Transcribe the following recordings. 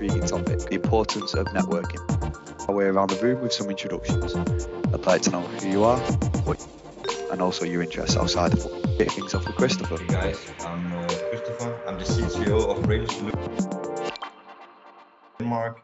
intriguing topic the importance of networking. Our way around the room with some introductions. I'd like to know who you are, what, and also your interests outside of what. Kick things off with Kristoffer. Hey guys, I'm uh, Kristoffer. I'm the CTO of Relu Solutions Denmark.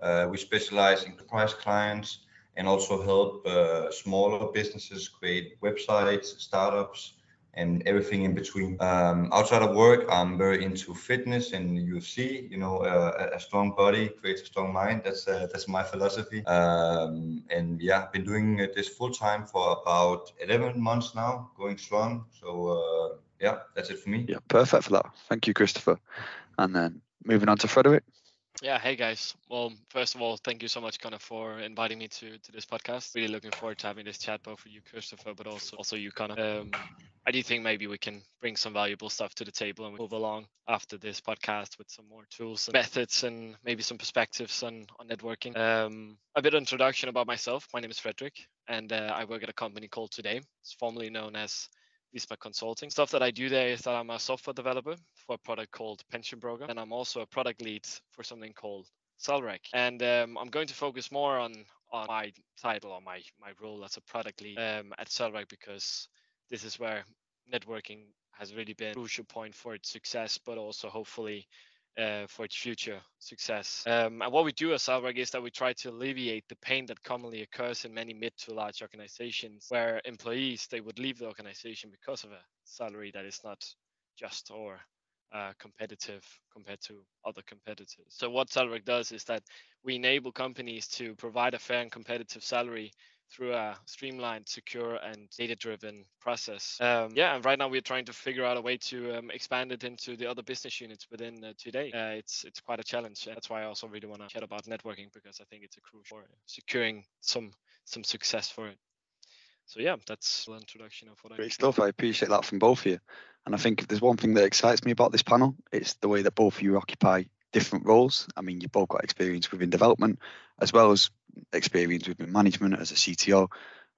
Uh, we specialize in enterprise clients and also help uh, smaller businesses create websites, startups, and everything in between. Um, outside of work, I'm very into fitness and UFC. You know, uh, a strong body creates a strong mind. That's uh, that's my philosophy. Um, and yeah, I've been doing this full time for about 11 months now, going strong. So uh, yeah, that's it for me. Yeah, perfect for that. Thank you, Kristoffer. And then moving on to Frederik. Yeah, hey guys. Well, first of all, thank you so much, Connor, for inviting me to to this podcast. Really looking forward to having this chat, both for you, Kristoffer, but also also you, Connor. Um, I do think maybe we can bring some valuable stuff to the table and move along after this podcast with some more tools and methods and maybe some perspectives on on networking. Um, a bit of introduction about myself. My name is Frederik, and uh, I work at a company called twoday. It's formerly known as Visma Consulting. Stuff that I do there is that I'm a software developer for a product called Pension Broker, and I'm also a product lead for something called Salrec. And um, I'm going to focus more on on my title or my my role as a product lead um, at Salrec because this is where networking has really been a crucial point for its success, but also hopefully uh, for its future success. Um, and what we do at Salrec is that we try to alleviate the pain that commonly occurs in many mid to large organizations where employees they would leave the organization because of a salary that is not just or uh, competitive compared to other competitors. So what Salrec does is that we enable companies to provide a fair and competitive salary through a streamlined, secure, and data-driven process. Um, yeah, and right now we're trying to figure out a way to um, expand it into the other business units within uh, twoday. Uh, it's it's quite a challenge. That's why I also really want to chat about networking because I think it's a crucial for securing some some success for it. So yeah, that's the introduction of what I. Great stuff. I appreciate that from both of you. And I think if there's one thing that excites me about this panel, it's the way that both of you occupy different roles. I mean, you've both got experience within development as well as experience within management as a CTO,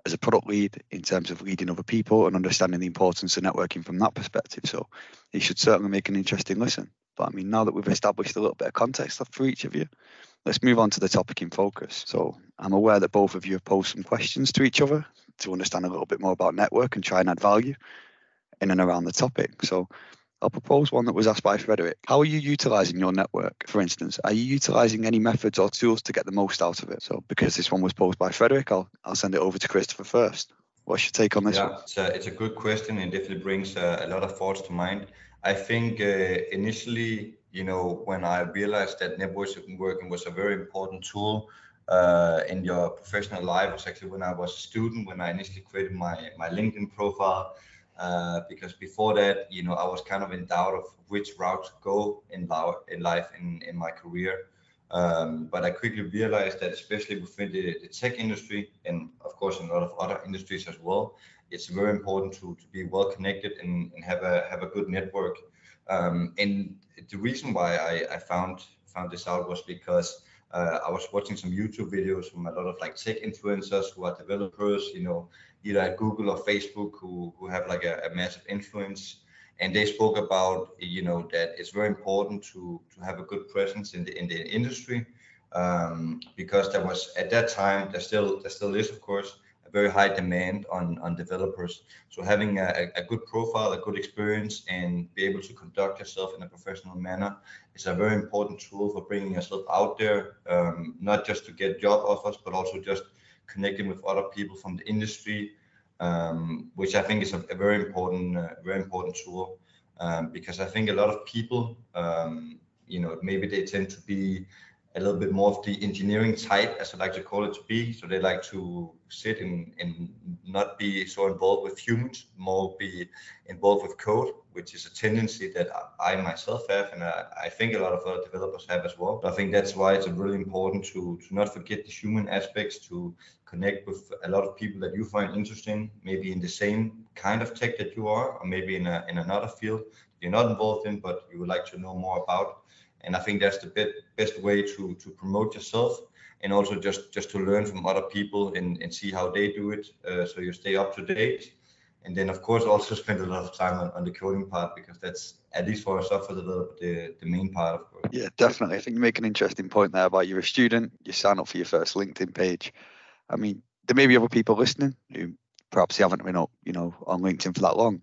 as a product lead in terms of leading other people and understanding the importance of networking from that perspective. So it should certainly make an interesting listen. But I mean, now that we've established a little bit of context for each of you, let's move on to the topic in focus. So I'm aware that both of you have posed some questions to each other to understand a little bit more about network and try and add value in and around the topic. So I'll propose one that was asked by Frederik. How are you utilizing your network? For instance, are you utilizing any methods or tools to get the most out of it? So, because this one was posed by Frederik, I'll, I'll send it over to Kristoffer first. What's your take on this yeah, one? It's a, it's a good question and definitely brings uh, a lot of thoughts to mind. I think uh, initially, you know, when I realized that networking was a very important tool uh, in your professional life, was actually when I was a student, when I initially created my, my LinkedIn profile uh, because before that, you know, I was kind of in doubt of which route to go in, in life in, in my career. Um, but I quickly realized that, especially within the, the, tech industry and, of course, in a lot of other industries as well, it's very important to, to be well connected and, and have a have a good network. Um, and the reason why I, I found found this out was because uh, I was watching some YouTube videos from a lot of like tech influencers who are developers, you know, either at Google or Facebook who, who have like a, a massive influence. And they spoke about, you know, that it's very important to, to have a good presence in the, in the industry um, because there was at that time, there still, there still is, of course, a very high demand on, on developers. So having a, a good profile, a good experience, and be able to conduct yourself in a professional manner is a very important tool for bringing yourself out there, um, not just to get job offers, but also just connecting with other people from the industry, um, which I think is a, a very important, uh, very important tool. Um, because I think a lot of people, um, you know, maybe they tend to be a little bit more of the engineering type, as I like to call it, to be. So they like to sit and, not be so involved with humans, more be involved with code, which is a tendency that I myself have, and I, I think a lot of other developers have as well. But I think that's why it's really important to, to not forget the human aspects, to connect with a lot of people that you find interesting, maybe in the same kind of tech that you are, or maybe in, a, in another field you're not involved in, but you would like to know more about and I think that's the best best way to to promote yourself and also just just to learn from other people and, and see how they do it uh, so you stay up to date and then of course also spend a lot of time on, on the coding part because that's at least for a software developer, the, the main part of course. Yeah, definitely. I think you make an interesting point there about you're a student, you sign up for your first LinkedIn page. I mean, there may be other people listening who perhaps haven't been up, you know, on LinkedIn for that long.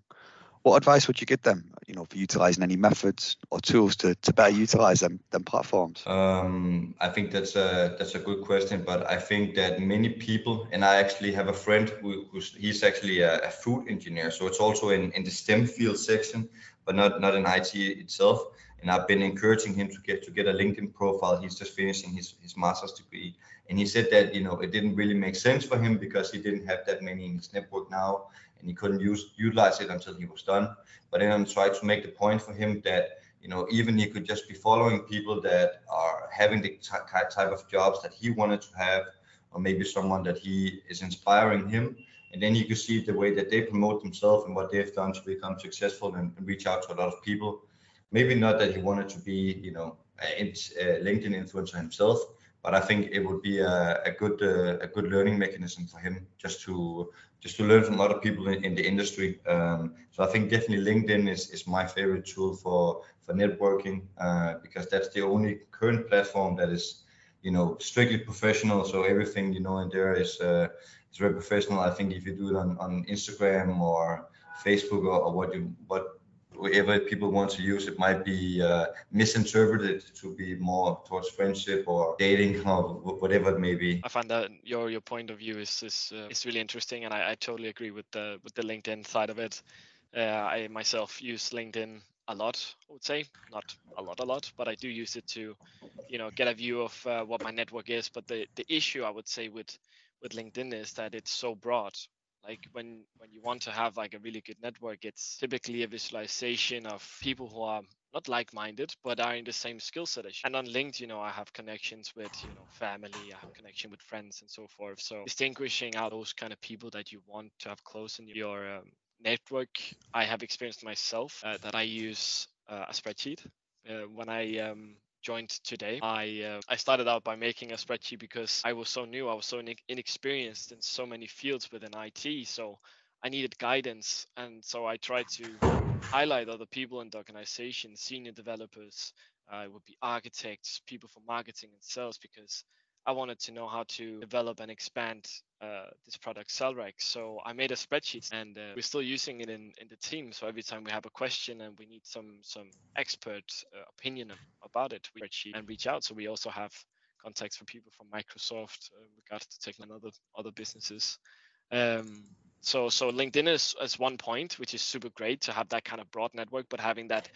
What advice would you give them, you know, for utilizing any methods or tools to, to better utilize them, than platforms? Um, I think that's a that's a good question, but I think that many people, and I actually have a friend who, who's he's actually a, a food engineer, so it's also in, in the STEM field section, but not not in IT itself. And I've been encouraging him to get to get a LinkedIn profile. He's just finishing his his master's degree, and he said that you know it didn't really make sense for him because he didn't have that many in his network now and he couldn't use utilize it until he was done. But then I tried to make the point for him that you know even he could just be following people that are having the type of jobs that he wanted to have, or maybe someone that he is inspiring him. And then you can see the way that they promote themselves and what they've done to become successful and, and reach out to a lot of people. Maybe not that he wanted to be, you know, a, a LinkedIn influencer himself, but I think it would be a, a good uh, a good learning mechanism for him just to just to learn from other people in, in the industry. Um, so I think definitely LinkedIn is, is my favorite tool for for networking uh, because that's the only current platform that is you know strictly professional. So everything you know in there is uh, is very professional. I think if you do it on, on Instagram or Facebook or, or what you what whatever people want to use it might be uh, misinterpreted to be more towards friendship or dating or whatever it may be. I find that your your point of view is is, uh, is really interesting and I, I totally agree with the with the linkedin side of it. Uh, i myself use linkedin a lot i would say. Not a lot a lot but i do use it to you know get a view of uh, what my network is. But the the issue i would say with with linkedin is that it's so broad like when when you want to have like a really good network it's typically a visualization of people who are not like-minded but are in the same skill set as you. and on linkedin you know i have connections with you know family i have connection with friends and so forth so distinguishing out those kind of people that you want to have close in your um, network i have experienced myself uh, that i use uh, a spreadsheet uh, when i um, joined twoday, I uh, I started out by making a spreadsheet because I was so new, I was so inexperienced in so many fields within IT, so I needed guidance, and so I tried to highlight other people in the organization, senior developers, uh, it would be architects, people from marketing and sales, because I wanted to know how to develop and expand uh, this product Salrec. So I made a spreadsheet and uh, we're still using it in, in the team. So every time we have a question and we need some some expert uh, opinion about it, we spreadsheet and reach out. So we also have contacts for people from Microsoft uh, regards to tech and other other businesses. Um, so so LinkedIn is, is one point, which is super great to have that kind of broad network, but having that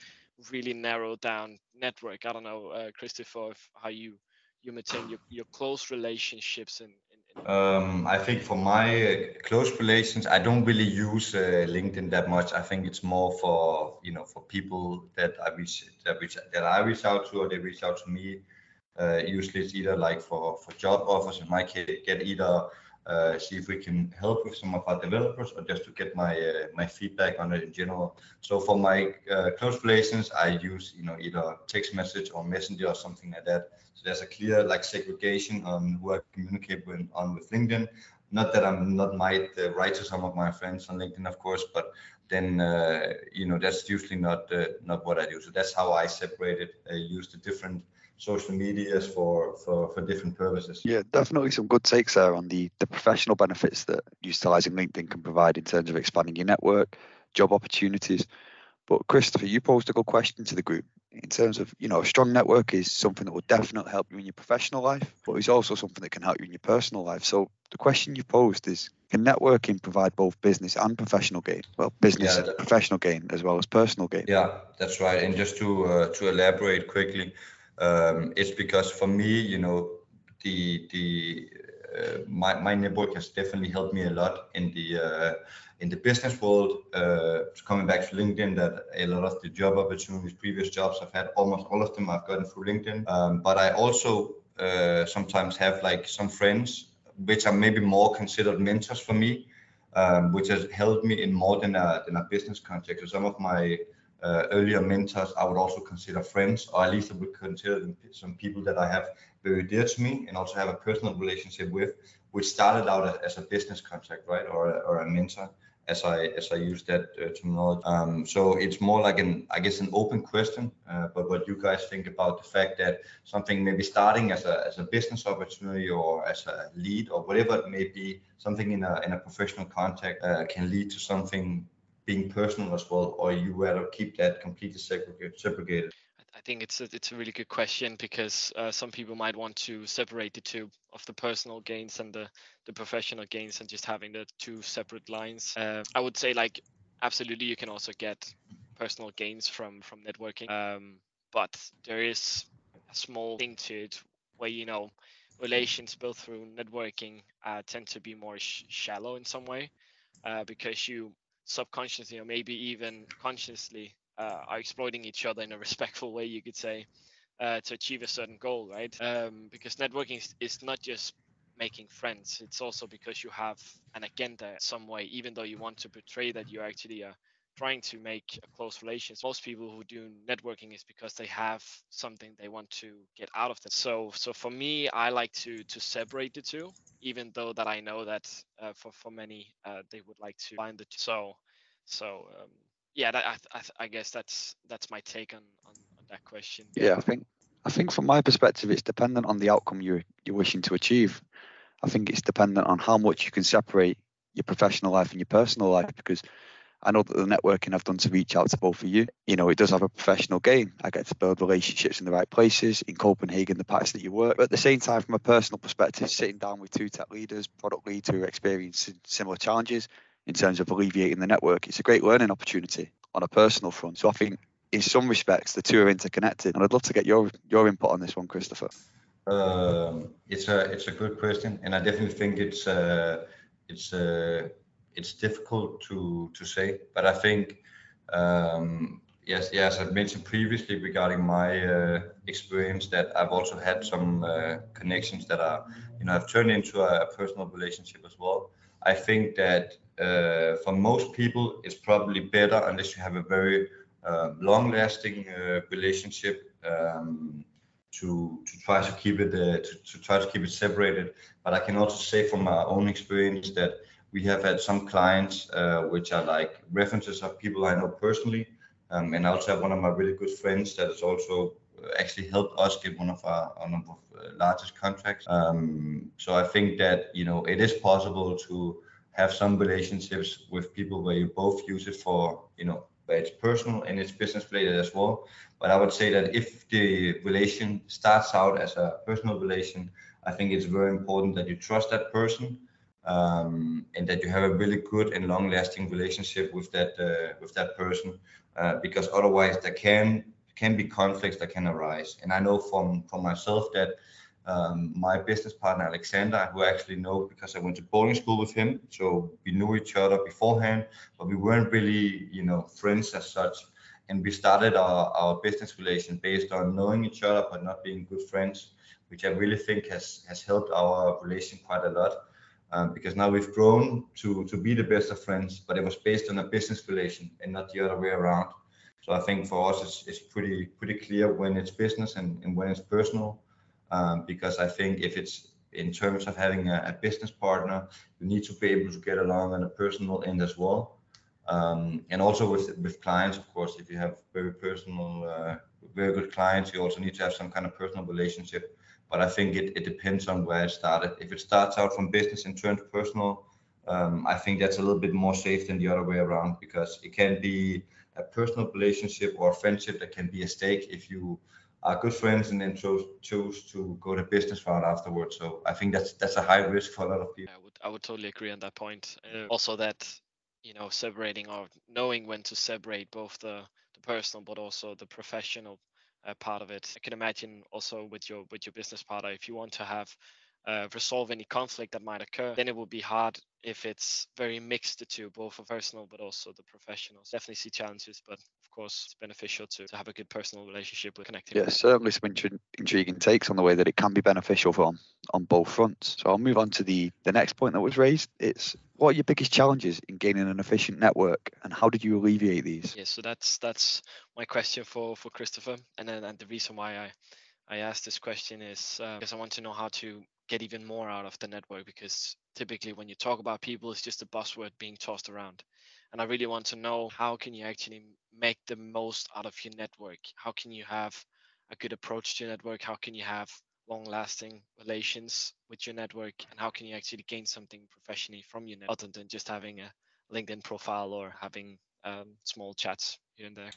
really narrowed down network. I don't know, uh, Kristoffer, how you you maintain your, your close relationships in... Um, I think for my close relations, I don't really use uh, LinkedIn that much. I think it's more for you know for people that I reach that reach that I reach out to or they reach out to me. Uh, usually it's either like for for job offers. In my case, get either uh, see if we can help with some of our developers or just to get my uh, my feedback on it in general. So for my uh, close relations, I use you know either text message or messenger or something like that. So there's a clear like segregation on who I communicate with on with LinkedIn. Not that I'm not might uh, write to some of my friends on LinkedIn, of course, but then uh, you know that's usually not uh, not what I do. So that's how I separate it. I use the different social medias for, for, for different purposes. Yeah, definitely some good takes there on the, the professional benefits that utilizing LinkedIn can provide in terms of expanding your network, job opportunities. But Kristoffer, you posed a good question to the group in terms of, you know, a strong network is something that will definitely help you in your professional life, but it's also something that can help you in your personal life. So the question you posed is, can networking provide both business and professional gain? Well, business yeah, professional gain as well as personal gain. Yeah, that's right. And just to uh, to elaborate quickly, um, it's because for me, you know, the the uh, my my network has definitely helped me a lot in the uh, in the business world. Uh, coming back to LinkedIn, that a lot of the job opportunities, previous jobs I've had, almost all of them I've gotten through LinkedIn. Um, but I also uh, sometimes have like some friends which are maybe more considered mentors for me, um, which has helped me in more than a than a business context. So some of my uh, earlier mentors, I would also consider friends, or at least I would consider them some people that I have very dear to me and also have a personal relationship with, which started out as a business contact, right, or, or a mentor. as I as I use that uh, terminology. Um, so it's more like an I guess an open question. Uh, but what you guys think about the fact that something maybe starting as a as a business opportunity or as a lead or whatever it may be, something in a in a professional context uh, can lead to something being personal as well, or you rather keep that completely segregated? I think it's a, it's a really good question because uh, some people might want to separate the two of the personal gains and the, the professional gains and just having the two separate lines. Uh, I would say like absolutely you can also get personal gains from from networking, um, but there is a small thing to it where you know relations built through networking uh, tend to be more sh- shallow in some way uh, because you subconsciously or maybe even consciously uh, are exploiting each other in a respectful way, you could say, uh, to achieve a certain goal, right? Um, because networking is, is, not just making friends; it's also because you have an agenda some way. Even though you want to portray that you're actually trying to make a close relations. Most people who do networking is because they have something they want to get out of it. So, so for me, I like to to separate the two even though that I know that uh, for for many uh, they would like to find the two. so so um, yeah that, I, I, I guess that's that's my take on, on, on that question. Yeah, I think I think from my perspective, it's dependent on the outcome you you're wishing to achieve. I think it's dependent on how much you can separate your professional life and your personal life because I know that the networking I've done to reach out to both of you, you know, it does have a professional gain. I get to build relationships in the right places in Copenhagen, the parts that you work. But at the same time, from a personal perspective, sitting down with two tech leaders, product leads who are experiencing similar challenges in terms of alleviating the network, it's a great learning opportunity on a personal front. So I think in some respects the two are interconnected. And I'd love to get your your input on this one, Kristoffer. Um, it's a it's a good question, and I definitely think it's uh, it's uh, it's difficult to to say, but I think um, yes, yes, I've mentioned previously regarding my uh, experience that I've also had some uh, connections that are you know have turned into a, personal relationship as well. I think that uh, for most people, it's probably better unless you have a very uh, long-lasting uh, relationship. Um, to to try to keep it uh, to, to try to keep it separated. But I can also say from my own experience that we have had some clients uh, which are like references of people I know personally. Um, and I also have one of my really good friends that has also uh, actually helped us get one of our one of our uh, largest contracts. Um, so I think that you know it is possible to have some relationships with people where you both use it for you know where it's personal and it's business related as well. But I would say that if the relation starts out as a personal relation, I think it's very important that you trust that person um, and that you have a really good and long-lasting relationship with that uh, with that person, uh, because otherwise there can can be conflicts that can arise. And I know from from myself that um, my business partner Alexander, who I actually know because I went to boarding school with him, so we knew each other beforehand, but we weren't really you know friends as such. And we started our, our business relation based on knowing each other but not being good friends, which I really think has has helped our relation quite a lot um, because now we've grown to to be the best of friends, but it was based on a business relation and not the other way around. So I think for us, it's, it's pretty pretty clear when it's business and, and when it's personal, um, because I think if it's in terms of having a, a, business partner, you need to be able to get along on a personal end as well. Um, and also with with clients, of course, if you have very personal, uh, very good clients, you also need to have some kind of personal relationship but I think it, it depends on where it started. If it starts out from business and turns personal, um, I think that's a little bit more safe than the other way around because it can be a personal relationship or friendship that can be a stake if you are good friends and then choose to go the business route afterwards. So I think that's that's a high risk for a lot of people. I would I would totally agree on that point. Uh, also that you know separating or knowing when to separate both the the personal but also the professional uh, part of it. I can imagine also with your with your business partner, if you want to have uh, resolve any conflict that might occur, then it will be hard if it's very mixed the two, both the personal but also the professional. Definitely see challenges, but of course it's beneficial to, to have a good personal relationship with connecting. Yeah, certainly some intriguing takes on the way that it can be beneficial from on both fronts. So I'll move on to the the next point that was raised. It's what are your biggest challenges in gaining an efficient network, and how did you alleviate these? Yeah, so that's that's my question for for Kristoffer, and then and the reason why I I asked this question is uh, because I want to know how to get even more out of the network because typically when you talk about people it's just a buzzword being tossed around and i really want to know how can you actually make the most out of your network? How can you have a good approach to your network? How can you have long lasting relations with your network? And how can you actually gain something professionally from your network other than just having a linkedin profile or having um, small chats here and there?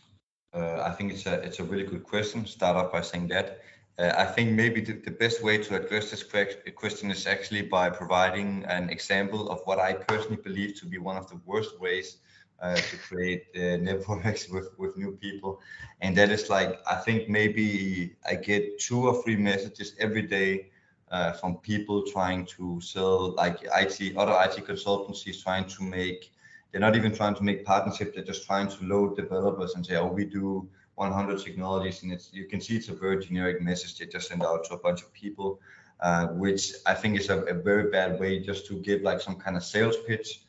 Uh, i think it's a it's a really good question. Start off by saying that uh, I think maybe the, the, best way to address this question is actually by providing an example of what I personally believe to be one of the worst ways uh, to create uh, networks with, with new people. And that is like, I think maybe I get two or three messages every day uh, from people trying to sell like IT, other IT consultancies trying to make, they're not even trying to make partnerships, they're just trying to load developers and say, oh, we do 100 technologies, and it's you can see it's a very generic message they just send out to a bunch of people, uh, which I think is a, a, very bad way just to give like some kind of sales pitch.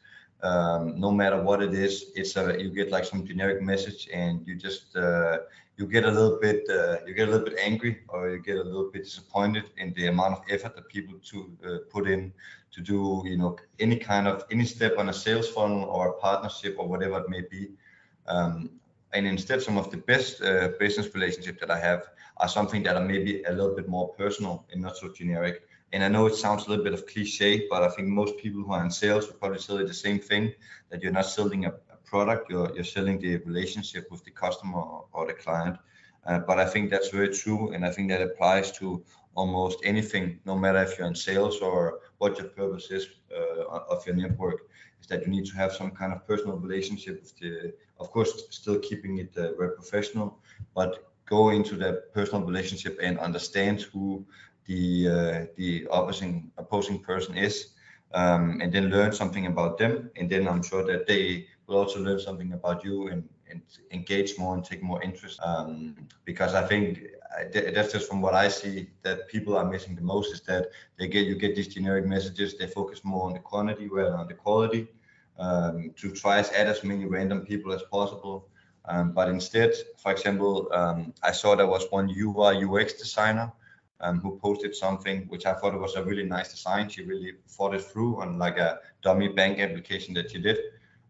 Um, no matter what it is, it's a you get like some generic message, and you just uh, you get a little bit uh, you get a little bit angry, or you get a little bit disappointed in the amount of effort that people to uh, put in to do you know any kind of any step on a sales funnel or a partnership or whatever it may be. Um, and instead some of the best uh, business relationships that I have are something that are maybe a little bit more personal and not so generic. And I know it sounds a little bit of cliche, but I think most people who are in sales will probably tell you the same thing that you're not selling a, a product, you're, you're selling the relationship with the customer or, or the client. Uh, but I think that's very true. And I think that applies to almost anything, no matter if you're in sales or what your purpose is uh, of your network is that you need to have some kind of personal relationship with the, of course, still keeping it uh, very professional, but go into that personal relationship and understand who the uh, the opposing opposing person is, um, and then learn something about them, and then I'm sure that they will also learn something about you and, and engage more and take more interest. Um, because I think that's just from what I see that people are missing the most is that they get you get these generic messages. They focus more on the quantity rather than the quality um, to try to add as many random people as possible. Um, but instead, for example, um, I saw there was one UI UX designer um, who posted something which I thought was a really nice design. She really thought it through on like a dummy bank application that she did.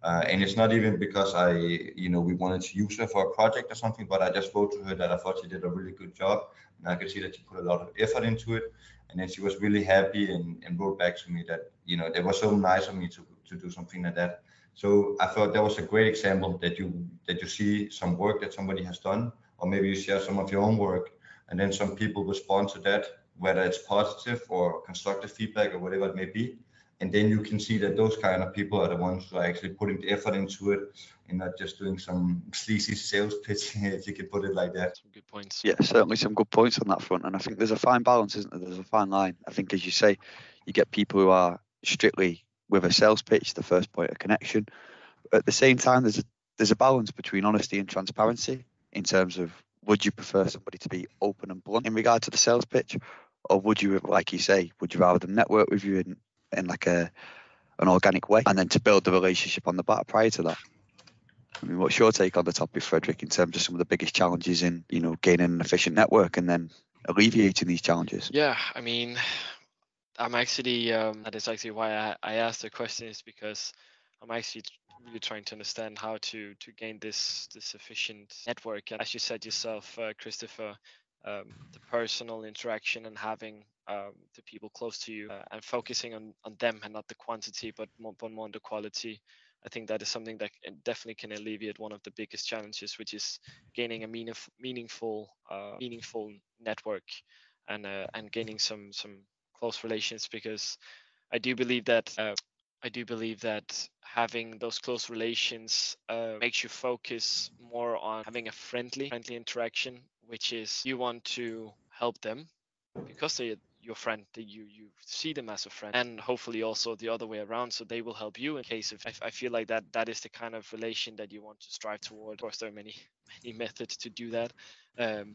Uh, and it's not even because I, you know, we wanted to use her for a project or something, but I just wrote to her that I thought she did a really good job. And I could see that she put a lot of effort into it. And then she was really happy and, and wrote back to me that, you know, it was so nice of me to, to do something like that. So I thought that was a great example that you that you see some work that somebody has done, or maybe you share some of your own work, and then some people respond to that, whether it's positive or constructive feedback or whatever it may be and then you can see that those kind of people are the ones who are actually putting the effort into it and not just doing some sleazy sales pitch if you could put it like that. Some good points. Yeah certainly some good points on that front. And i think there's a fine balance isn't there? There's a fine line. I think as you say you get people who are strictly with a sales pitch the first point of connection. At the same time there's a there's a balance between honesty and transparency in terms of would you prefer somebody to be open and blunt in regard to the sales pitch? Or would you like you say would you rather them network with you and in like a an organic way, and then to build the relationship on the back prior to that. I mean, what's your take on the topic, Frederik, in terms of some of the biggest challenges in you know gaining an efficient network and then alleviating these challenges? Yeah, I mean, I'm actually um, that is actually why I, I asked the question is because I'm actually really trying to understand how to to gain this this efficient network. And as you said yourself, uh, Kristoffer, um, the personal interaction and having um, the people close to you uh, and focusing on, on them and not the quantity but more, but more on the quality. I think that is something that definitely can alleviate one of the biggest challenges which is gaining a meaningful meaningful uh, meaningful network and uh, and gaining some some close relations because i do believe that uh, I do believe that having those close relations uh, makes you focus more on having a friendly, friendly interaction, which is you want to help them because they're your friend that you you see them as a friend and hopefully also the other way around. So they will help you in case of I, I feel like that that is the kind of relation that you want to strive toward. Of course there are many many methods to do that. Um,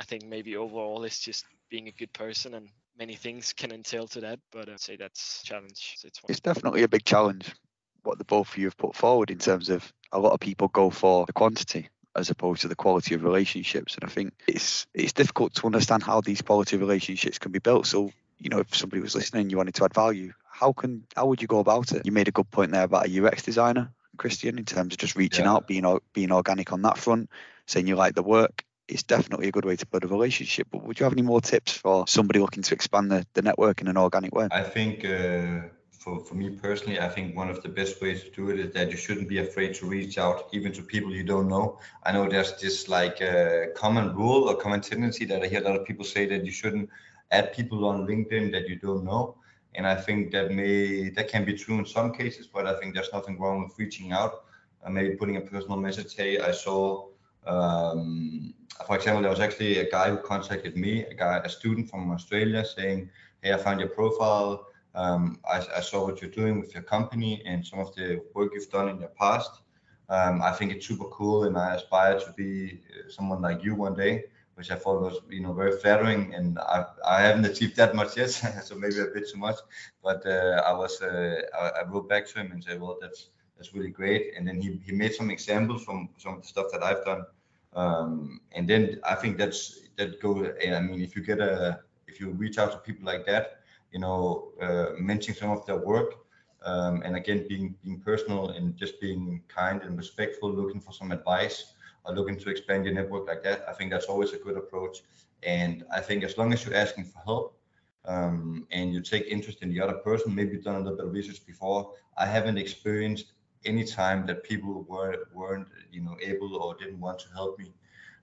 i think maybe overall it's just being a good person and many things can entail to that but i'd say that's challenge. It's, it's definitely a big challenge what the both of you have put forward in terms of a lot of people go for the quantity as opposed to the quality of relationships. And I think it's it's difficult to understand how these quality relationships can be built. So you know, if somebody was listening, you wanted to add value, how can how would you go about it? You made a good point there about a UX designer, Christian, in terms of just reaching yeah. out, being being organic on that front, saying you like the work. It's definitely a good way to build a relationship. But would you have any more tips for somebody looking to expand the, the network in an organic way? I think uh, for, for me personally, I think one of the best ways to do it is that you shouldn't be afraid to reach out even to people you don't know. I know there's this like a uh, common rule or common tendency that I hear a lot of people say that you shouldn't add people on LinkedIn that you don't know. And I think that may that can be true in some cases, but I think there's nothing wrong with reaching out, uh, maybe putting a personal message. Hey, I saw, um, for example, there was actually a guy who contacted me, a guy, a student from Australia, saying, "Hey, I found your profile. Um, I, I, saw what you're doing with your company and some of the work you've done in your past. Um, I think it's super cool, and I aspire to be uh, someone like you one day." which I thought was you know very flattering, and I, I haven't achieved that much yet, so maybe a bit too much. But uh, I was uh, I, I, wrote back to him and said, well, that's that's really great. And then he, he made some examples from some of the stuff that I've done, um, and then I think that's that go. I mean, if you get a if you reach out to people like that, you know, uh, mentioning some of their work. Um, and again, being being personal and just being kind and respectful, looking for some advice are looking to expand your network like that, I think that's always a good approach. And I think as long as you're asking for help um, and you take interest in the other person, maybe you've done a little bit of research before. I haven't experienced any time that people were weren't you know able or didn't want to help me.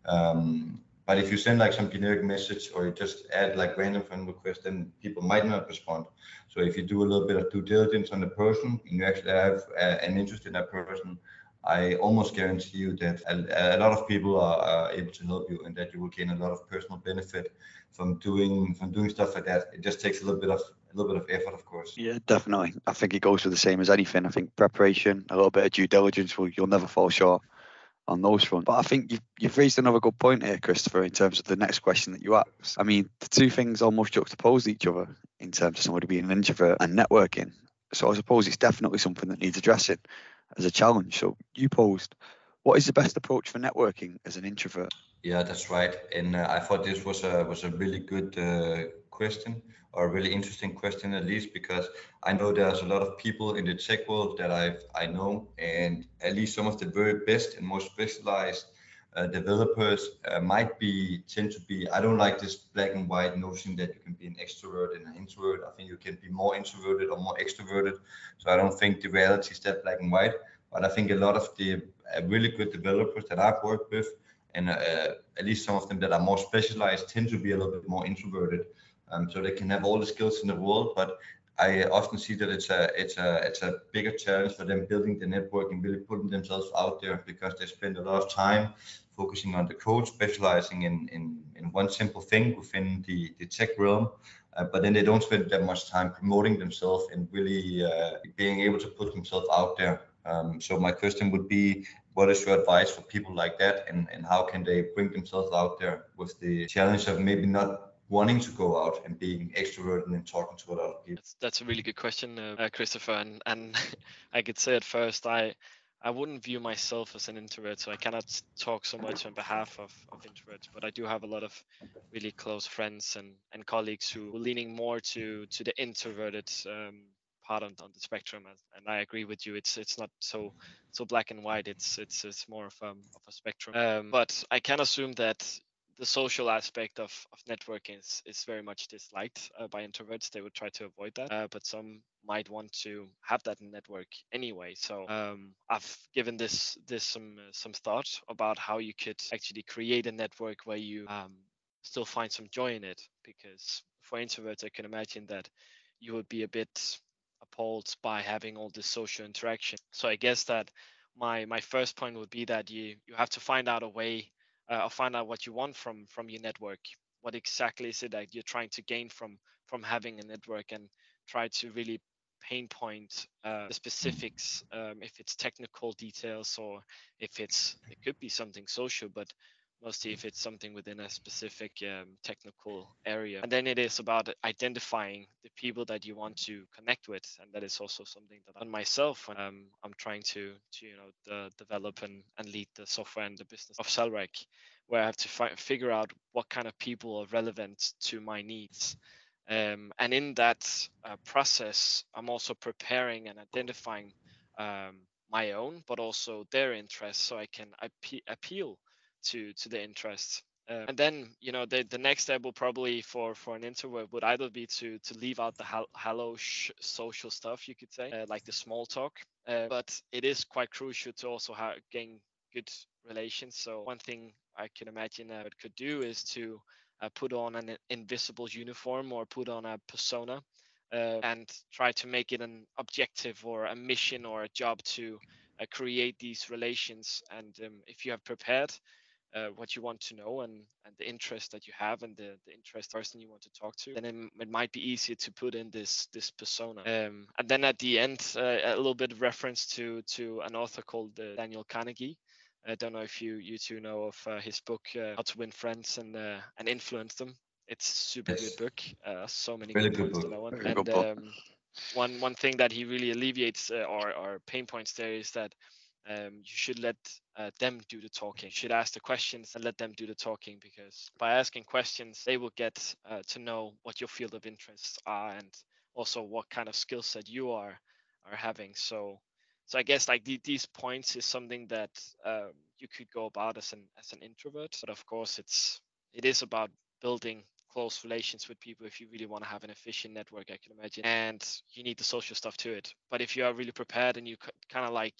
Um, but if you send like some generic message or you just add like random friend request, then people might not respond. So if you do a little bit of due diligence on the person and you actually have uh, an interest in that person, I almost guarantee you that a, a lot of people are, are, able to help you and that you will gain a lot of personal benefit from doing from doing stuff like that. It just takes a little bit of a little bit of effort, of course. Yeah, definitely. I think it goes for the same as anything. I think preparation, a little bit of due diligence, will you'll never fall short on those fronts. But I think you've, you've raised another good point here, Kristoffer, in terms of the next question that you asked. I mean, the two things almost juxtapose each other in terms of somebody being an introvert and networking. So I suppose it's definitely something that needs addressing as a challenge. So you posed, what is the best approach for networking as an introvert? Yeah, that's right. And uh, I thought this was a was a really good uh, question or a really interesting question at least because I know there's a lot of people in the tech world that I I know, and at least some of the very best and most specialized uh, developers uh, might be tend to be i don't like this black and white notion that you can be an extrovert and an introvert. I think you can be more introverted or more extroverted. So i don't think the reality is that black and white but i think a lot of the uh, really good developers that i've worked with and uh, at least some of them that are more specialized tend to be a little bit more introverted um, so they can have all the skills in the world but I often see that it's a it's a it's a bigger challenge for them building the network and really putting themselves out there because they spend a lot of time focusing on the code, specializing in, in, in one simple thing within the, the tech realm. Uh, but then they don't spend that much time promoting themselves and really uh, being able to put themselves out there. Um, so my question would be, what is your advice for people like that, and, and how can they bring themselves out there with the challenge of maybe not wanting to go out and being extroverted and talking to a lot of people? That's, that's a really good question, uh, Kristoffer. And, and I could say at first, I I wouldn't view myself as an introvert, so I cannot talk so much on behalf of, of introverts. But I do have a lot of really close friends and, and colleagues who are leaning more to to the introverted um, part on, on the spectrum. And, I agree with you. It's it's not so so black and white. It's it's it's more of um, of a spectrum. Um, but I can assume that the social aspect of, of networking is, is very much disliked uh, by introverts. They would try to avoid that, uh, but some might want to have that network anyway. So um, I've given this this some uh, some thought about how you could actually create a network where you um, still find some joy in it. Because for introverts, I can imagine that you would be a bit appalled by having all this social interaction. So I guess that my my first point would be that you you have to find out a way uh, or find out what you want from from your network. What exactly is it that you're trying to gain from from having a network and try to really pinpoint uh, the specifics um, if it's technical details or if it's it could be something social but mostly if it's something within a specific um, technical area. And then it is about identifying the people that you want to connect with, and that is also something that on myself when um, I'm trying to to you know the, develop and, and lead the software and the business of Salrec, where I have to fi- figure out what kind of people are relevant to my needs. Um, and in that uh, process, I'm also preparing and identifying um, my own, but also their interests, so I can appe- appeal to to the interests. Uh, and then you know the, the next step will probably for for an introvert would either be to to leave out the hello social stuff you could say uh, like the small talk uh, but it is quite crucial to also have, gain good relations so one thing i can imagine uh, it could do is to uh, put on an invisible uniform or put on a persona uh, and try to make it an objective or a mission or a job to uh, create these relations. And um, if you have prepared uh, what you want to know and, and the interest that you have and the, the interest person you want to talk to, then it, it might be easier to put in this this persona. Um, and then at the end, uh, a little bit of reference to to an author called uh, Daniel Carnegie. I don't know if you you two know of uh, his book uh, How to Win Friends and uh, and Influence Them. It's super yes. good book. Uh, so many really good, good book. And um, one one thing that he really alleviates uh, or or pain points there is that um, you should let uh, them do the talking. Should ask the questions and let them do the talking because by asking questions, they will get uh, to know what your field of interests are and also what kind of skill set you are are having. So so I guess like the, these points is something that um, you could go about as an as an introvert, but of course it's it is about building close relations with people if you really want to have an efficient network i can imagine and you need the social stuff to it but if you are really prepared and you kind of like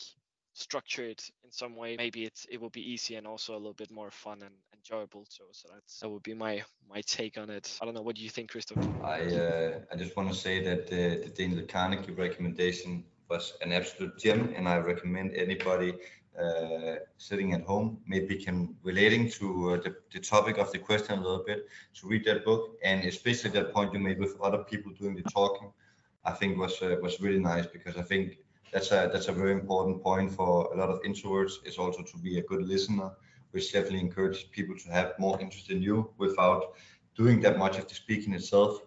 structure it in some way maybe it's it will be easy and also a little bit more fun and enjoyable so so that's that would be my my take on it. I don't know what do you think kristoffer i uh, i just want to say that the, the daniel carnegie recommendation was an absolute gem, and I recommend anybody uh, sitting at home, maybe can relating to uh, the, the topic of the question a little bit, to read that book, and especially that point you made with other people doing the talking, I think was uh, was really nice because I think that's a that's a very important point for a lot of introverts. Is also to be a good listener, which definitely encourages people to have more interest in you without doing that much of the speaking itself.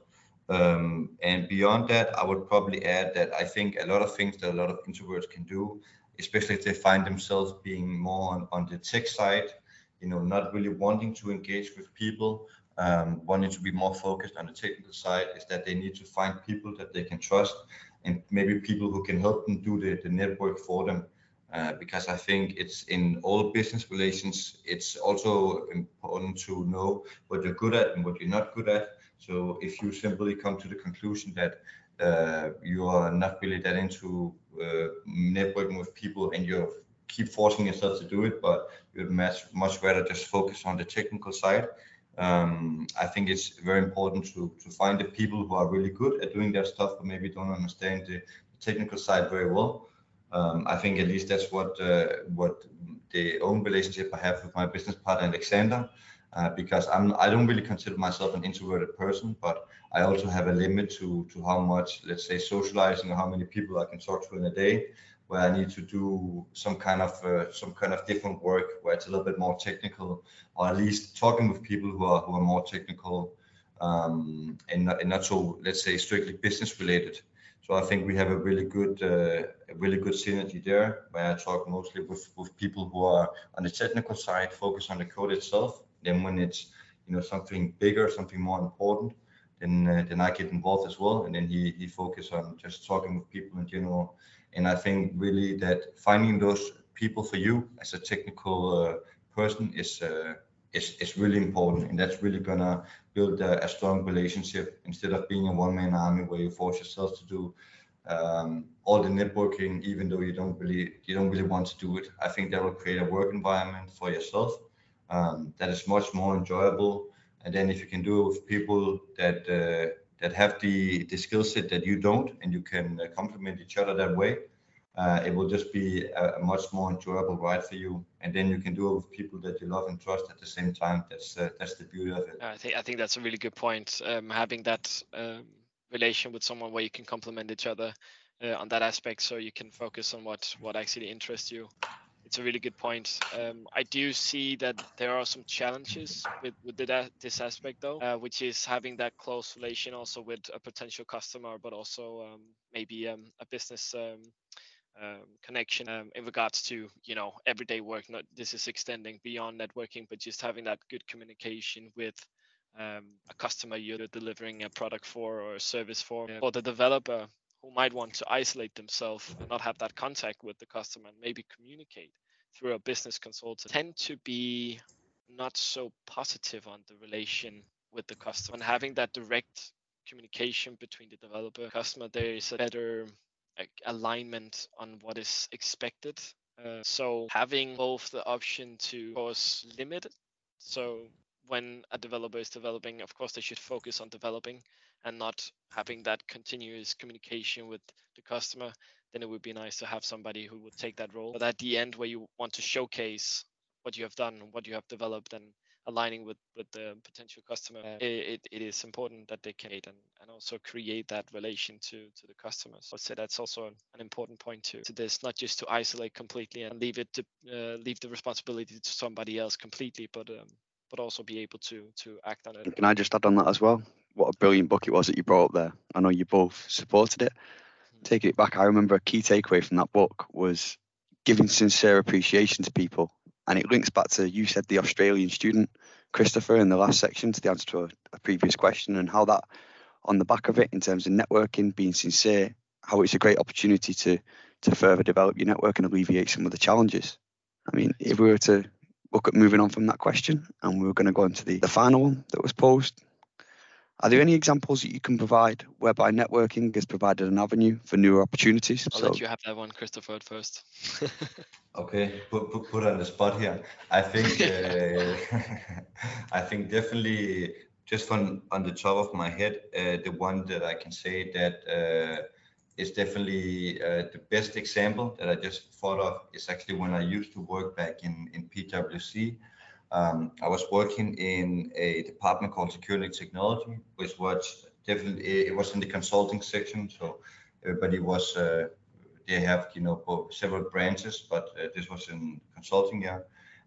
Um, and beyond that, I would probably add that I think a lot of things that a lot of introverts can do, especially if they find themselves being more on, on the tech side, you know, not really wanting to engage with people, um, wanting to be more focused on the technical side, is that they need to find people that they can trust and maybe people who can help them do the, the network for them. Uh, because I think it's in all business relations, it's also important to know what you're good at and what you're not good at so if you simply come to the conclusion that uh, you are not really that into uh, networking with people and you keep forcing yourself to do it, but you'd much much rather just focus on the technical side. Um, I think it's very important to to find the people who are really good at doing that stuff, but maybe don't understand the technical side very well. Um, I think at least that's what uh, what the own relationship I have with my business partner Alexander uh, because I'm I don't really consider myself an introverted person, but I also have a limit to to how much let's say socializing or how many people I can talk to in a day, where I need to do some kind of uh, some kind of different work where it's a little bit more technical, or at least talking with people who are who are more technical um, and not, and not so let's say strictly business related. So I think we have a really good, uh, a really good synergy there, where I talk mostly with, with people who are on the technical side, focus on the code itself, then when it's you know something bigger, something more important, then uh, then I get involved as well. And then he he focus on just talking with people in general. And I think really that finding those people for you as a technical uh, person is uh, is is really important, and that's really gonna build a, a strong relationship instead of being a one man army where you force yourself to do um, all the networking, even though you don't really you don't really want to do it. I think that will create a work environment for yourself um, that is much more enjoyable. And then if you can do it with people that uh, that have the the skill set that you don't, and you can uh, complement each other that way, uh, it will just be a, a, much more enjoyable ride for you. And then you can do it with people that you love and trust at the same time. That's uh, that's the beauty of it. I think I think that's a really good point. Um, having that um, relation with someone where you can complement each other uh, on that aspect, so you can focus on what what actually interests you it's a really good point. Um, I do see that there are some challenges with with the, this aspect though, uh, which is having that close relation also with a potential customer, but also um, maybe um, a business um, um, connection um, in regards to you know everyday work. Not this is extending beyond networking, but just having that good communication with um, a customer you're delivering a product for or a service for, or the developer who might want to isolate themselves and not have that contact with the customer and maybe communicate through a business consultant tend to be not so positive on the relation with the customer. And having that direct communication between the developer and customer there is a better like, alignment on what is expected. Uh, so having both the option to of course limit so when a developer is developing of course they should focus on developing and not having that continuous communication with the customer then it would be nice to have somebody who would take that role. But at the end where you want to showcase what you have done what you have developed and aligning with with the potential customer it, it is important that they can and, and also create that relation to to the customers i'd say that's also an, an important point to, to this not just to isolate completely and leave it to uh, leave the responsibility to somebody else completely but um, but also be able to to act on it. Can i just add on that as well what a brilliant book it was that you brought up there i know you both supported it mm-hmm. taking it back i remember a key takeaway from that book was giving sincere appreciation to people and it links back to you said the Australian student, Kristoffer, in the last section to the answer to a, a previous question, and how that on the back of it, in terms of networking, being sincere, how it's a great opportunity to to further develop your network and alleviate some of the challenges. I mean, if we were to look at moving on from that question, and we were going to go into the, the final one that was posed, are there any examples that you can provide whereby networking has provided an avenue for newer opportunities? I'll so, let you have that one, Kristoffer, at first. okay, put, put, put on the spot here. I think uh, I think definitely just on on the top of my head, uh, the one that I can say that uh, is definitely uh, the best example that I just thought of is actually when I used to work back in in PwC. Um, I was working in a department called security technology, which was definitely it was in the consulting section. So everybody was uh, they have you know several branches, but uh, this was in consulting, yeah.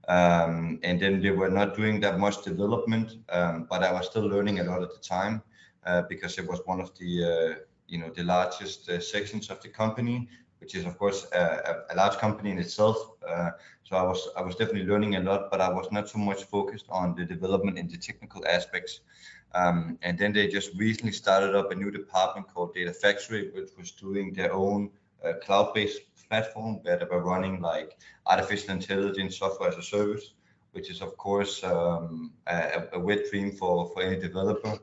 Um, and then they were not doing that much development, um, but I was still learning a lot at the time uh, because it was one of the uh, you know the largest uh, sections of the company which is of course a, a large company in itself. Uh, so I was I was definitely learning a lot, but I was not so much focused on the development and the technical aspects. Um, and then they just recently started up a new department called Data Factory, which was doing their own uh, cloud-based platform where they were running like artificial intelligence software as a service, which is of course um, a, a, wet dream for for any developer.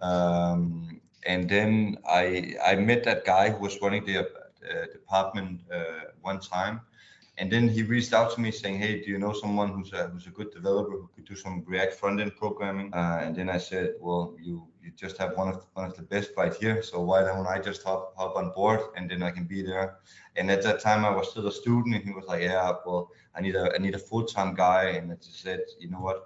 Um, and then I I met that guy who was running the department uh, one time, and then he reached out to me saying, "Hey, do you know someone who's a who's a good developer who could do some React front end programming?" Uh, and then I said, "Well, you you just have one of one of the best right here, so why don't I just hop hop on board and then I can be there?" And at that time, I was still a student, and he was like, "Yeah, well, I need a I need a full time guy," and I just said, "You know what?"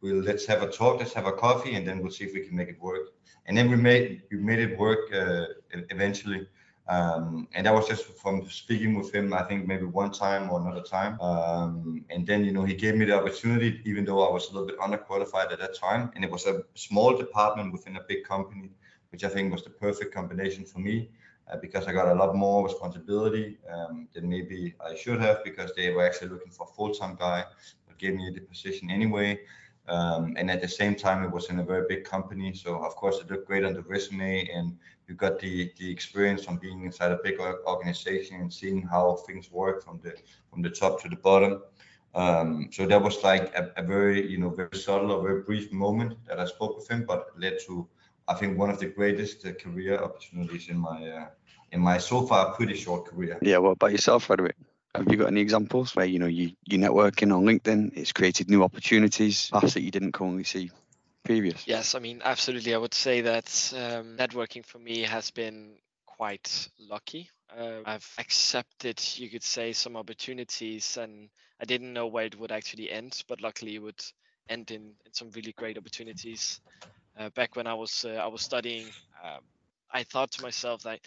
We'll, let's have a talk, let's have a coffee, and then we'll see if we can make it work. And then we made we made it work uh, eventually. Um, and that was just from speaking with him, I think maybe one time or another time. Um, and then, you know, he gave me the opportunity, even though I was a little bit underqualified at that time. And it was a small department within a big company, which I think was the perfect combination for me uh, because I got a lot more responsibility um, than maybe I should have because they were actually looking for a full time guy, but gave me the position anyway. Um, and at the same time, it was in a very big company. So of course, it looked great on the resume, and you got the the experience from being inside a big organization and seeing how things work from the from the top to the bottom. Um, so that was like a, a, very you know very subtle, or very brief moment that I spoke with him, but led to I think one of the greatest uh, career opportunities in my uh, in my so far pretty short career. Yeah, what about yourself, Frederik? Have you got any examples where you know you you networking on LinkedIn? It's created new opportunities, paths that you didn't currently see previous. Yes, I mean absolutely. I would say that um, networking for me has been quite lucky. Uh, I've accepted, you could say, some opportunities, and I didn't know where it would actually end, but luckily it would end in, in some really great opportunities. Uh, back when I was uh, I was studying, um, I thought to myself that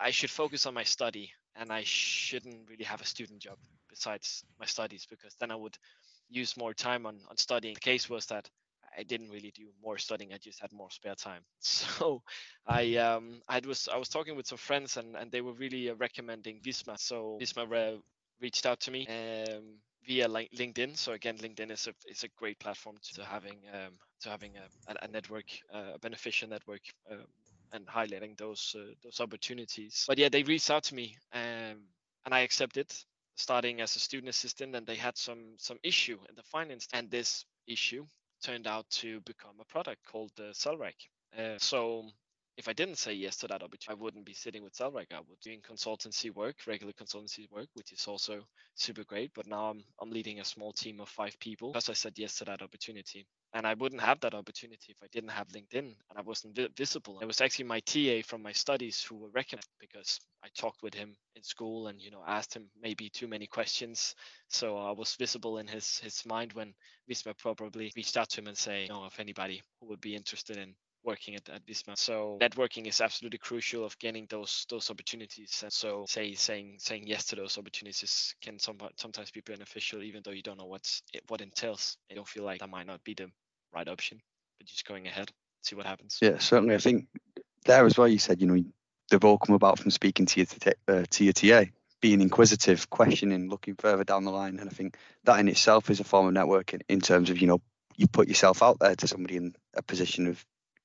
I should focus on my study and I shouldn't really have a student job besides my studies because then I would use more time on, on studying. The case was that I didn't really do more studying. I just had more spare time. So I um I was I was talking with some friends and and they were really uh, recommending Visma. So Visma re- reached out to me um, via LinkedIn. So again, LinkedIn is a is a great platform to, having um, to having a, a network, uh, a beneficial network, um, and highlighting those uh, those opportunities. But yeah, they reached out to me, um, and I accepted starting as a student assistant, and they had some some issue in the finance, and this issue turned out to become a product called the Salrec. Uh, so if I didn't say yes to that opportunity, I wouldn't be sitting with Salrec. I would be doing consultancy work, regular consultancy work, which is also super great. But now I'm I'm leading a small team of five people because I said yes to that opportunity. And I wouldn't have that opportunity if I didn't have LinkedIn and I wasn't vi- visible. It was actually my TA from my studies who were recognized because I talked with him in school and you know asked him maybe too many questions. So I was visible in his his mind when Visma probably reached out to him and say, you know, if anybody who would be interested in working at, at Visma. So networking is absolutely crucial of getting those those opportunities. And so say saying saying yes to those opportunities can some, sometimes be beneficial, even though you don't know what's what entails. You don't feel like that might not be the right option, but just going ahead, see what happens. Yeah, certainly. I think there as well. You said you know they've all come about from speaking to your uh, to your TA, being inquisitive, questioning, looking further down the line, and I think that in itself is a form of networking in terms of you know you put yourself out there to somebody in a position of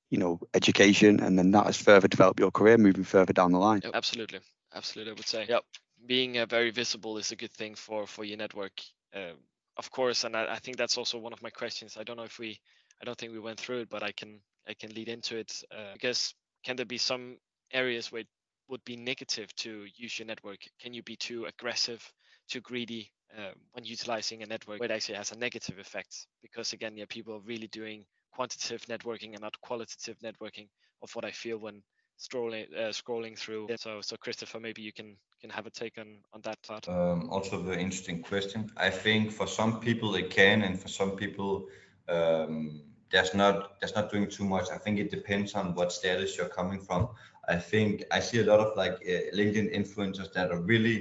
you know education and then that has further developed your career moving further down the line. Yep, absolutely. Absolutely i would say yep. Being uh, very visible is a good thing for for your network uh, of course and I, I, think that's also one of my questions. I don't know if we i don't think we went through it but i can i can lead into it uh, because can there be some areas where it would be negative to use your network? Can you be too aggressive too greedy uh, when utilizing a network where it actually has a negative effect? Because again yeah people are really doing quantitative networking and not qualitative networking of what I feel when scrolling uh, scrolling through. So so Kristoffer, maybe you can can have a take on on that part. Um, also, very interesting question. I think for some people it can, and for some people um, that's not that's not doing too much. I think it depends on what status you're coming from. I think I see a lot of like uh, LinkedIn influencers that are really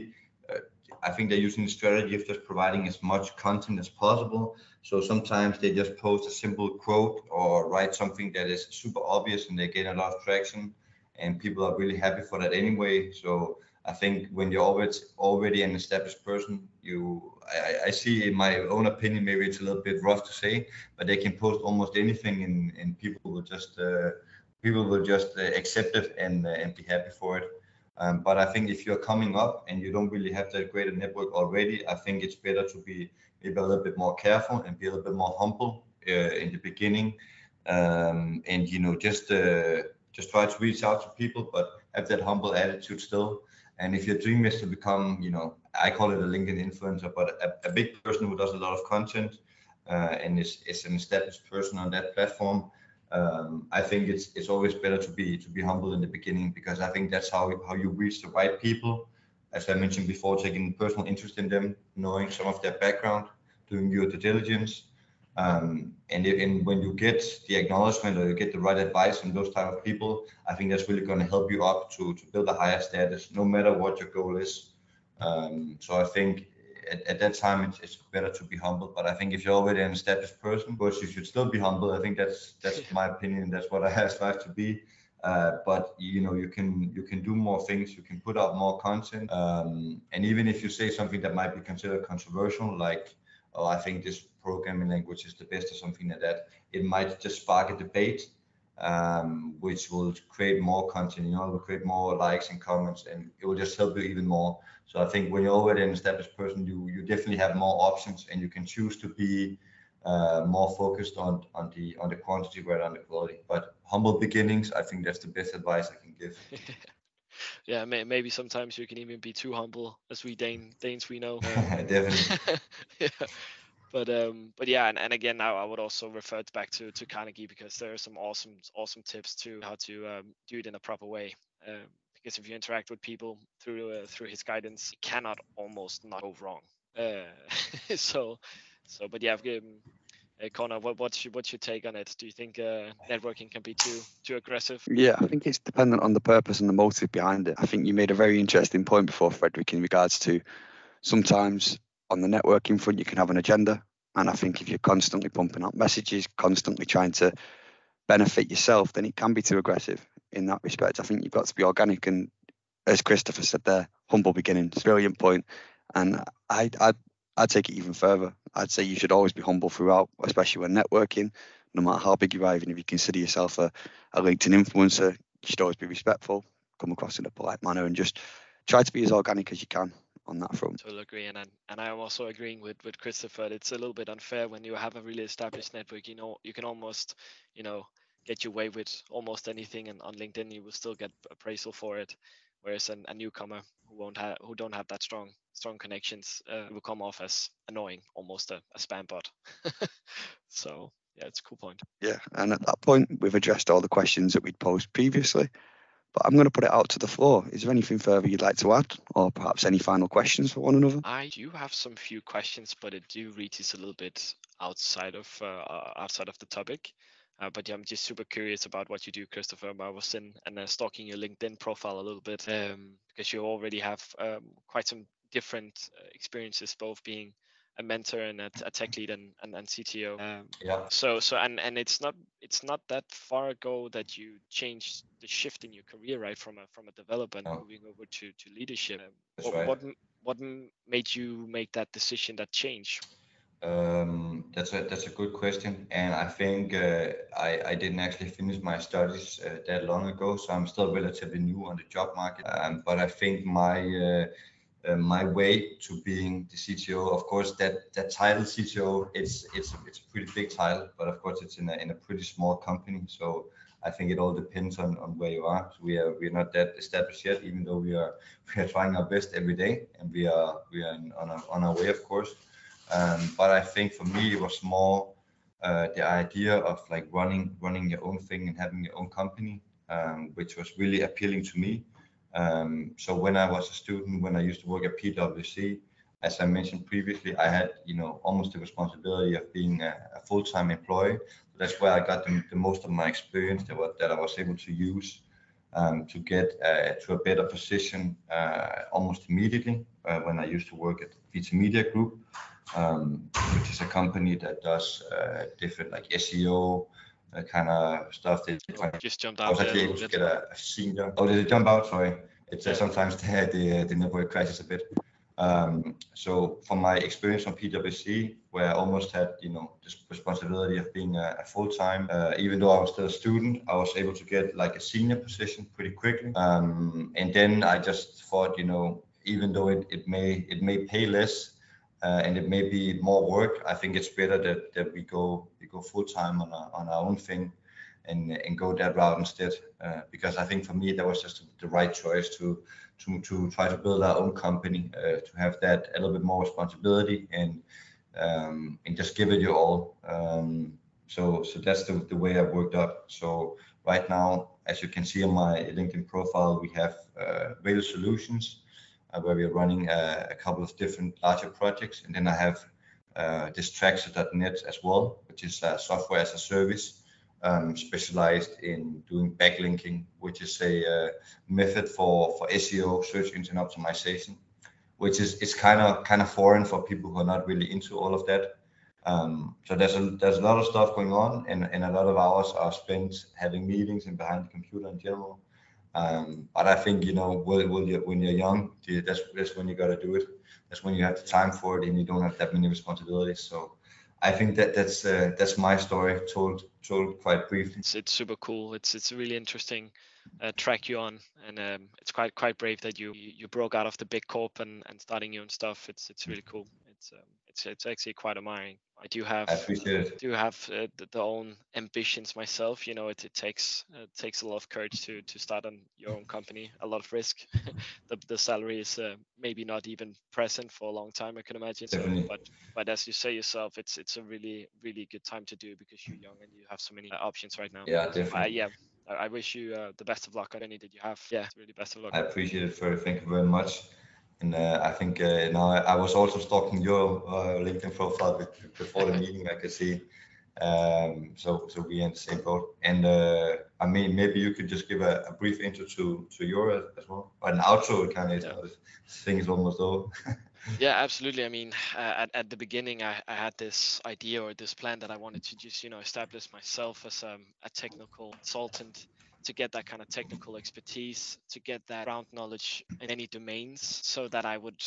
I think they're using the strategy of just providing as much content as possible. So sometimes they just post a simple quote or write something that is super obvious and they get a lot of traction and people are really happy for that anyway. So I think when you're already already an established person, you I, I, see in my own opinion maybe it's a little bit rough to say, but they can post almost anything and, and people will just uh, people will just uh, accept it and uh, and be happy for it. Um, but I think if you're coming up and you don't really have that great a network already, I think it's better to be maybe a little bit more careful and be a little bit more humble uh, in the beginning, um, and you know just uh, just try to reach out to people, but have that humble attitude still. And if your dream is to become, you know, I call it a LinkedIn influencer, but a, a big person who does a lot of content uh, and is, is an established person on that platform, um, I think it's it's always better to be to be humble in the beginning because I think that's how how you reach the right people. As I mentioned before, taking personal interest in them, knowing some of their background, doing your due diligence, um, and, and when you get the acknowledgement or you get the right advice from those type of people, I think that's really going to help you up to to build a higher status, no matter what your goal is. Um, so I think at, at that time it's, it's better to be humble. But i think if you're already an established person course you should still be humble. I think that's that's my opinion that's what i strive to be. Uh, but you know you can you can do more things. You can put out more content. Um, and even if you say something that might be considered controversial like oh i think this programming language is the best or something like that it might just spark a debate um, which will create more content, you know, will create more likes and comments, and it will just help you even more. So I think when you're already an established person, you you definitely have more options, and you can choose to be uh, more focused on on the on the quantity rather than the quality. But humble beginnings, I think that's the best advice I can give. yeah, maybe sometimes you can even be too humble, as we Dane, Danes we know. definitely. yeah but um but yeah and, and again I, I would also refer back to to carnegie because there are some awesome awesome tips to how to um, do it in a proper way um, because if you interact with people through uh, through his guidance it cannot almost not go wrong uh, so so but yeah um, uh, Connor, what, what's your what's your take on it? Do you think uh, networking can be too too aggressive? Yeah, I think it's dependent on the purpose and the motive behind it. I think you made a very interesting point before, Frederik, in regards to sometimes on the networking front, you can have an agenda. And I think if you're constantly pumping out messages, constantly trying to benefit yourself, then it can be too aggressive in that respect. I think you've got to be organic and, as Kristoffer said there, humble beginnings. Brilliant point. And I, I, I'd take it even further. I'd say you should always be humble throughout, especially when networking. no matter how big you are, even if you consider yourself a, a LinkedIn influencer, you should always be respectful, come across in a polite manner, and just try to be as organic as you can on that front. Totally agree, and and I'm also agreeing with with Kristoffer. It's a little bit unfair when you have a really established network. You know, you can almost, you know, get your way with almost anything, and on LinkedIn you will still get appraisal for it. Whereas an, a newcomer who won't have who don't have that strong strong connections uh, will come off as annoying, almost a, a spam bot. so yeah, it's a cool point. Yeah, and at that point we've addressed all the questions that we'd posed previously. But I'm going to put it out to the floor. Is there anything further you'd like to add, or perhaps any final questions for one another? I do have some few questions, but it do reach us a little bit outside of uh, uh, outside of the topic. Uh, but yeah, I'm just super curious about what you do, Kristoffer. I was in and uh, stalking your LinkedIn profile a little bit um, because you already have um, quite some different uh, experiences, both being a mentor and a, a tech lead and, and, and CTO. Um, yeah. So so and and it's not it's not that far ago that you changed the shift in your career, right? From a from a developer no. moving over to to leadership. That's what, right. what what made you make that decision, that change? Um, that's a that's a good question, and I think uh, I I didn't actually finish my studies uh, that long ago, so I'm still relatively new on the job market. Um, but I think my uh, uh my way to being the CTO, of course, that that title CTO, it's it's it's a pretty big title, but of course it's in a in a pretty small company, so. I think it all depends on, on where you are. So we are we're not that established yet, even though we are we are trying our best every day, and we are we are on, our, on our way, of course. Um, but I think for me, it was more uh, the idea of like running running your own thing and having your own company, um, which was really appealing to me. Um, so when I was a student, when I used to work at PwC, as I mentioned previously, I had you know almost the responsibility of being a, a full-time employee. That's where I got the, the, most of my experience that, that I was able to use um, to get uh, to a better position uh, almost immediately uh, when I used to work at Vita Media Group um, which is a company that does uh, different like SEO uh, kind of stuff. They just jumped out. I was actually able to get a, a, senior. Oh, did it jump out? Sorry. It's uh, sometimes the, the the network crashes a bit. Um, so from my experience on PwC, where I almost had you know this responsibility of being a, a full time, uh, even though I was still a student, I was able to get like a senior position pretty quickly. Um, and then I just thought, you know, even though it, it may it may pay less, uh, and it may be more work. I think it's better that, that we go we go full time on our, on our own thing, and and go that route instead. Uh, because I think for me that was just the right choice to to to try to build our own company, uh, to have that a little bit more responsibility and um, and just give it your all. Um, so so that's the, the way I've worked up. So right now, as you can see on my LinkedIn profile, we have uh, Solutions where we're running a, a, couple of different larger projects. And then I have uh, as well, which is software as a service um, specialized in doing backlinking, which is a uh, method for, for SEO, search engine optimization, which is it's kind of kind of foreign for people who are not really into all of that. Um, so there's a there's a lot of stuff going on, and, and a lot of hours are spent having meetings and behind the computer in general. Um, but I think you know, will, will you, when you're young, that's that's when you got to do it. That's when you have the time for it, and you don't have that many responsibilities. So, I think that that's uh, that's my story told told quite briefly. It's, it's super cool. It's it's really interesting uh, track you on, and um, it's quite quite brave that you you broke out of the big corp and, and starting your own stuff. It's it's really cool. It's um, it's it's actually quite admiring. I do have I do have uh, the, the, own ambitions myself. You know, it, it takes uh, it takes a lot of courage to to start on your own company. A lot of risk. the the salary is uh, maybe not even present for a long time. I can imagine. So, but but as you say yourself, it's it's a really really good time to do because you're young and you have so many uh, options right now. Yeah, definitely. yeah. I wish you uh, the best of luck on any that you have. Yeah, really best of luck. I appreciate it, very. Thank you very much. And uh, I think uh, now I, was also stalking your uh, LinkedIn profile before the meeting. I could see, um, so so we in the same boat. And uh, I mean, maybe you could just give a, a, brief intro to to your as well, or an outro kind of. Yeah. Thing is almost over. yeah, absolutely. I mean, uh, at, at the beginning, I, I had this idea or this plan that I wanted to just, you know, establish myself as um, a technical consultant to get that kind of technical expertise, to get that ground knowledge in any domains, so that I would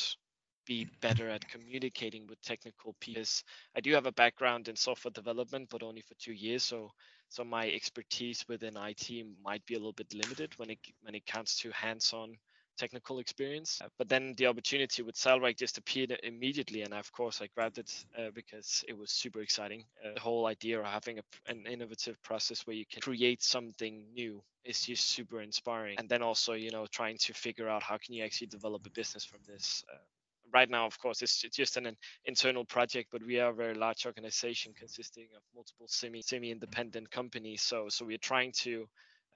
be better at communicating with technical peers. I do have a background in software development, but only for two years, so so my expertise within IT might be a little bit limited when it when it comes to hands-on technical experience. Uh, but then the opportunity with Salrec just appeared immediately, and of course I grabbed it uh, because it was super exciting. Uh, the whole idea of having a, an innovative process where you can create something new is just super inspiring. And then also, you know, trying to figure out how can you actually develop a business from this. Uh, right now, of course, it's just an, internal project, but we are a very large organization consisting of multiple semi semi independent companies. So so we're trying to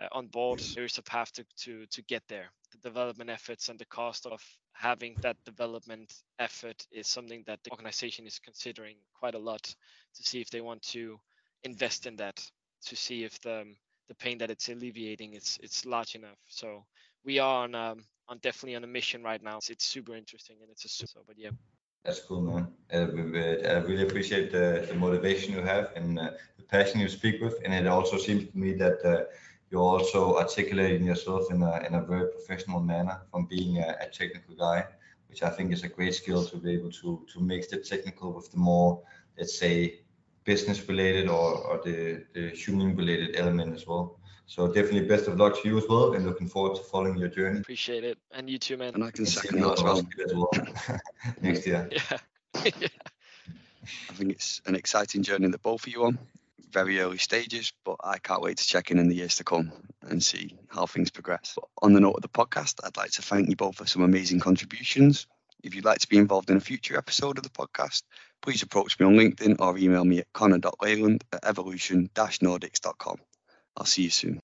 uh, on board. There's a path to, to to get there. Development efforts and the cost of having that development effort is something that the organization is considering quite a lot to see if they want to invest in that to see if the the pain that it's alleviating it's it's large enough. So we are on um, on definitely on a mission right now. It's, super interesting and it's a super. But yeah. That's cool, man. Uh, I really appreciate the, the motivation you have and uh, the passion you speak with. And it also seems to me that uh, you're also articulating yourself in a, in a very professional manner from being a, a, technical guy, which I think is a great skill to be able to, to mix the technical with the more, let's say, business related or, or the, the human related element as well. So definitely best of luck to you as well and looking forward to following your journey. Appreciate it. And you too, man. And I can second that as well. as well. Next year. Yeah. yeah. I think it's an exciting journey that both of you on very early stages, but I can't wait to check in in the years to come and see how things progress. But on the note of the podcast, I'd like to thank you both for some amazing contributions. If you'd like to be involved in a future episode of the podcast, please approach me on LinkedIn or email me at connor.leyland at evolution-nordics.com. I'll see you soon.